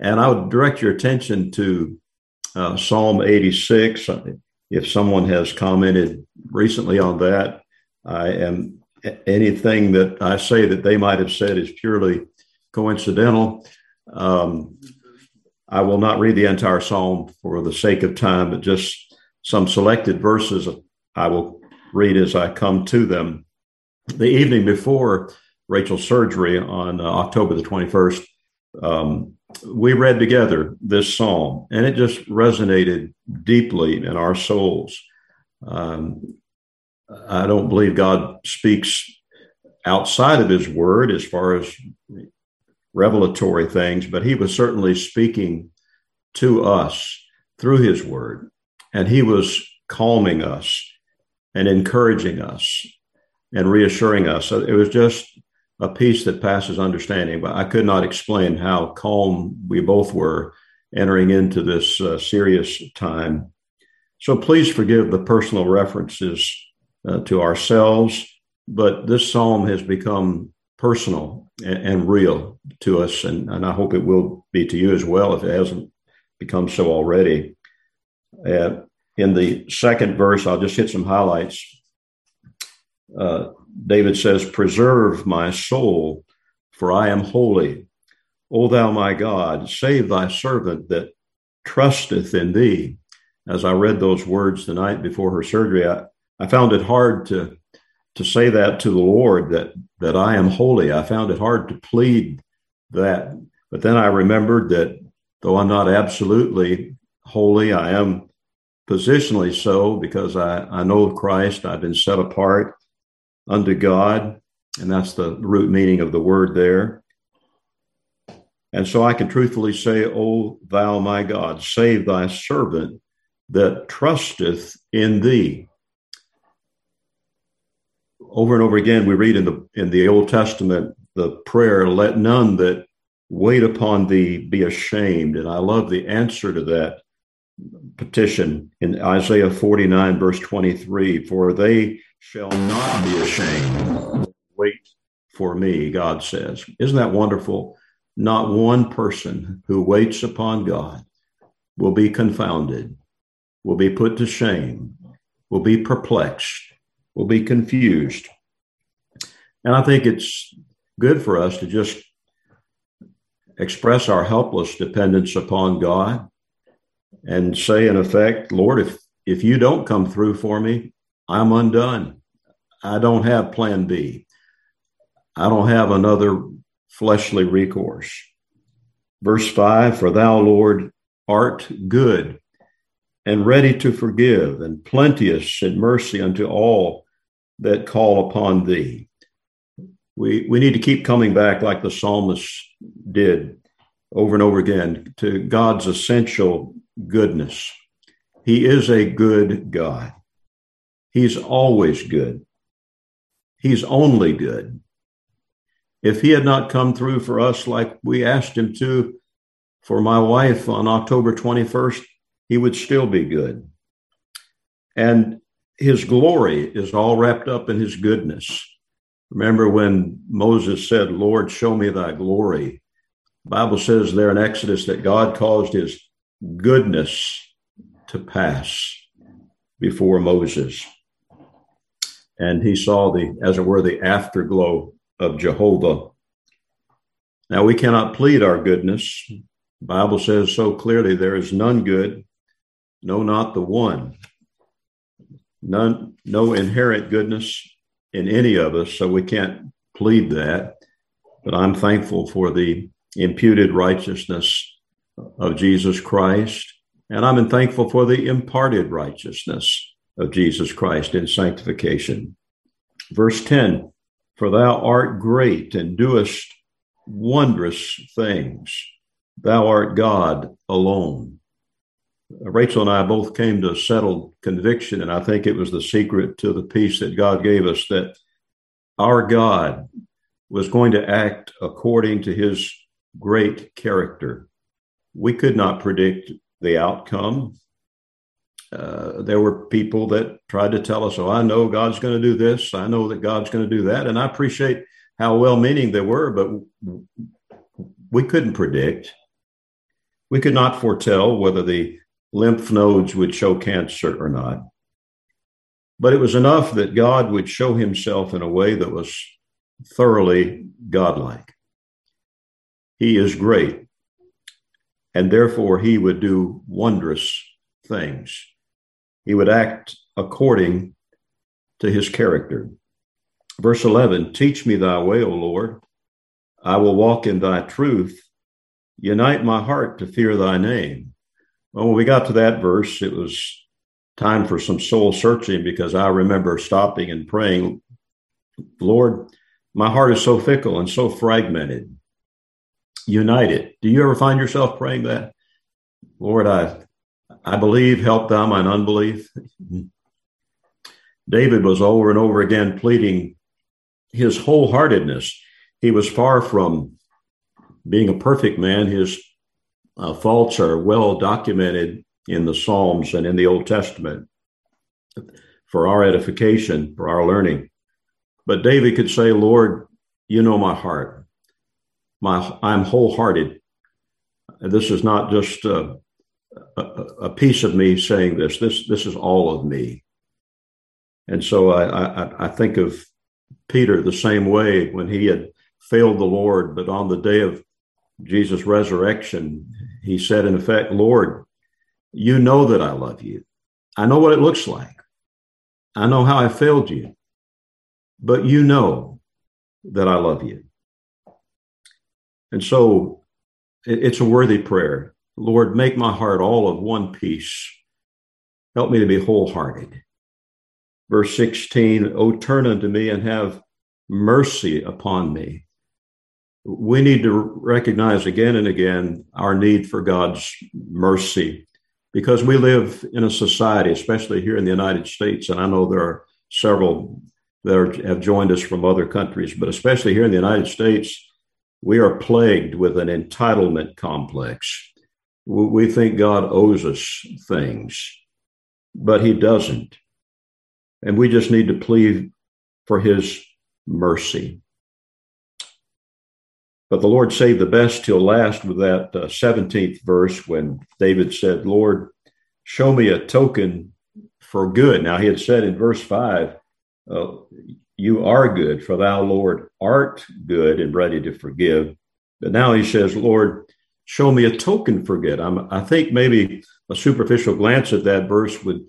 And I would direct your attention to uh, Psalm 86. If someone has commented recently on that, I am anything that I say that they might have said is purely coincidental. Um, I will not read the entire psalm for the sake of time, but just some selected verses I will read as I come to them. The evening before Rachel's surgery on uh, October the 21st, um, we read together this psalm, and it just resonated deeply in our souls. Um, I don't believe God speaks outside of his word as far as revelatory things, but he was certainly speaking to us through his word. And he was calming us and encouraging us and reassuring us. It was just a peace that passes understanding. But I could not explain how calm we both were entering into this uh, serious time. So please forgive the personal references uh, to ourselves, but this psalm has become personal and, and real to us, and, and, I hope it will be to you as well if it hasn't become so already. Uh, in the second verse, I'll just hit some highlights. Uh, David says, Preserve my soul, for I am holy. O thou my God, save thy servant that trusteth in thee. As I read those words the night before her surgery, I, I found it hard to, to say that to the Lord that, that I am holy. I found it hard to plead that. But then I remembered that though I'm not absolutely holy, I am positionally so because I, I know Christ. I've been set apart unto God, and that's the root meaning of the word there. And so I can truthfully say, O thou my God, save thy servant that trusteth in thee. Over and over again, we read in the in the Old Testament the prayer, let none that wait upon thee be ashamed. And I love the answer to that petition in Isaiah 49, verse 23 For they shall not be ashamed. Wait for me, God says. Isn't that wonderful? Not one person who waits upon God will be confounded, will be put to shame, will be perplexed, will be confused. And I think it's good for us to just express our helpless dependence upon God and say, in effect, Lord, if, if you don't come through for me, I'm undone. I don't have plan B. I don't have another fleshly recourse. Verse 5 For thou, Lord, art good and ready to forgive, and plenteous in mercy unto all that call upon thee. We, we need to keep coming back like the psalmist did over and over again to God's essential goodness. He is a good God. He's always good. He's only good. If he had not come through for us like we asked him to for my wife on October 21st, he would still be good. And his glory is all wrapped up in his goodness. Remember when Moses said, Lord, show me thy glory. The Bible says there in Exodus that God caused his goodness to pass before Moses. And he saw the, as it were, the afterglow of Jehovah. Now we cannot plead our goodness. The Bible says so clearly there is none good, no, not the one. None, no inherent goodness in any of us, so we can't plead that. But I'm thankful for the imputed righteousness of Jesus Christ. And I'm thankful for the imparted righteousness of Jesus Christ in sanctification. Verse 10 For thou art great and doest wondrous things. Thou art God alone. Uh, Rachel and I both came to a settled conviction, and I think it was the secret to the peace that God gave us that our God was going to act according to his great character we could not predict the outcome. Uh, there were people that tried to tell us, "Oh, I know God's going to do this. I know that God's going to do that," and I appreciate how well-meaning they were, but we couldn't predict. We could not foretell whether the lymph nodes would show cancer or not. But it was enough that God would show himself in a way that was thoroughly godlike. He is great, and therefore he would do wondrous things. He would act according to his character. Verse 11 Teach me thy way, O Lord. I will walk in thy truth. Unite my heart to fear thy name. Well, when we got to that verse, it was time for some soul searching because I remember stopping and praying, Lord, my heart is so fickle and so fragmented. Unite it. Do you ever find yourself praying that? Lord, I I believe, help thou mine unbelief. David was over and over again pleading his wholeheartedness. He was far from being a perfect man. His uh, faults are well documented in the Psalms and in the Old Testament for our edification, for our learning. But David could say, Lord, you know my heart. My, I'm wholehearted. This is not just a, a, piece of me saying this. This, this is all of me. And so I, I, I think of Peter the same way when he had failed the Lord, but on the day of Jesus' resurrection, he said, in effect, Lord, you know that I love you. I know what it looks like. I know how I failed you, but you know that I love you. And so it's a worthy prayer. Lord, make my heart all of one piece. Help me to be wholehearted. Verse 16, O turn unto me and have mercy upon me. We need to recognize again and again our need for God's mercy because we live in a society, especially here in the United States, and I know there are several that are, have joined us from other countries, but especially here in the United States, we are plagued with an entitlement complex. We think God owes us things, but He doesn't. And we just need to plead for his mercy. But the Lord saved the best till last with that uh, 17th verse when David said, Lord, show me a token for good. Now, he had said in verse 5, uh, You are good, for thou, Lord, art good and ready to forgive. But now he says, Lord, show me a token for good. I'm, I think maybe a superficial glance at that verse would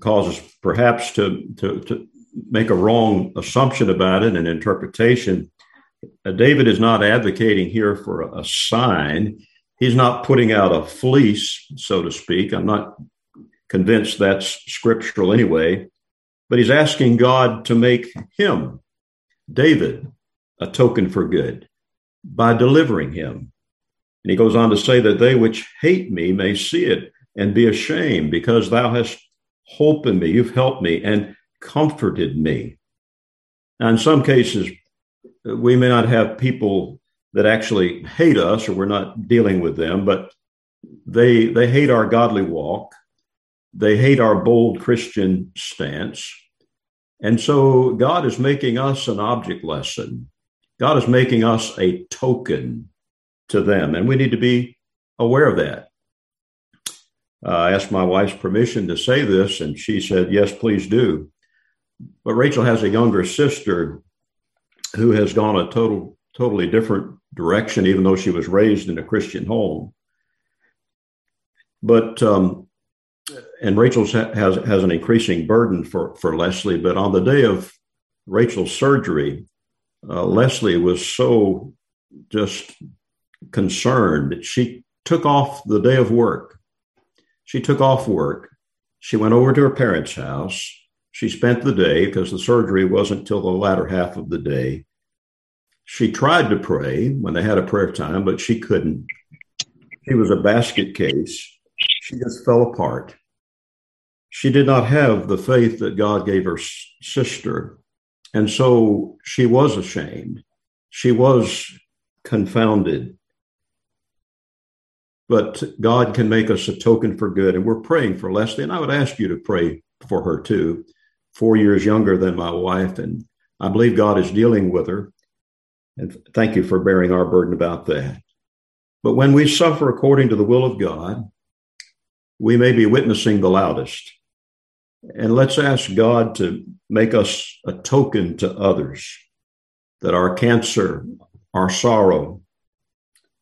cause us perhaps to, to, to make a wrong assumption about it and interpretation. Uh, David is not advocating here for a, a sign. He's not putting out a fleece, so to speak. I'm not convinced that's scriptural anyway, but he's asking God to make him, David, a token for good by delivering him. And he goes on to say that they which hate me may see it and be ashamed because thou hast hope in me. You've helped me and comforted me. Now, in some cases, we may not have people that actually hate us or we're not dealing with them, but they, they hate our godly walk. They hate our bold Christian stance. And so God is making us an object lesson. God is making us a token to them. And we need to be aware of that. Uh, I asked my wife's permission to say this, and she said, Yes, please do. But Rachel has a younger sister who has gone a total, totally different direction, even though she was raised in a Christian home. But um, and Rachel has has an increasing burden for for Leslie. But on the day of Rachel's surgery, uh, Leslie was so just concerned she took off the day of work she took off work. She went over to her parents' house. She spent the day because the surgery wasn't till the latter half of the day. She tried to pray when they had a prayer time, but she couldn't. She was a basket case. She just fell apart. She did not have the faith that God gave her sister. And so she was ashamed. She was confounded but God can make us a token for good. And we're praying for Leslie. And I would ask you to pray for her too. Four years younger than my wife. And I believe God is dealing with her. And thank you for bearing our burden about that. But when we suffer according to the will of God, we may be witnessing the loudest. And let's ask God to make us a token to others that our cancer, our sorrow,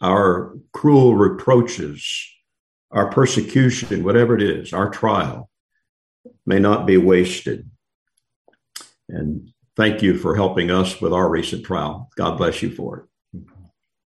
our cruel reproaches, our persecution, whatever it is, our trial, may not be wasted. And thank you for helping us with our recent trial. God bless you for it.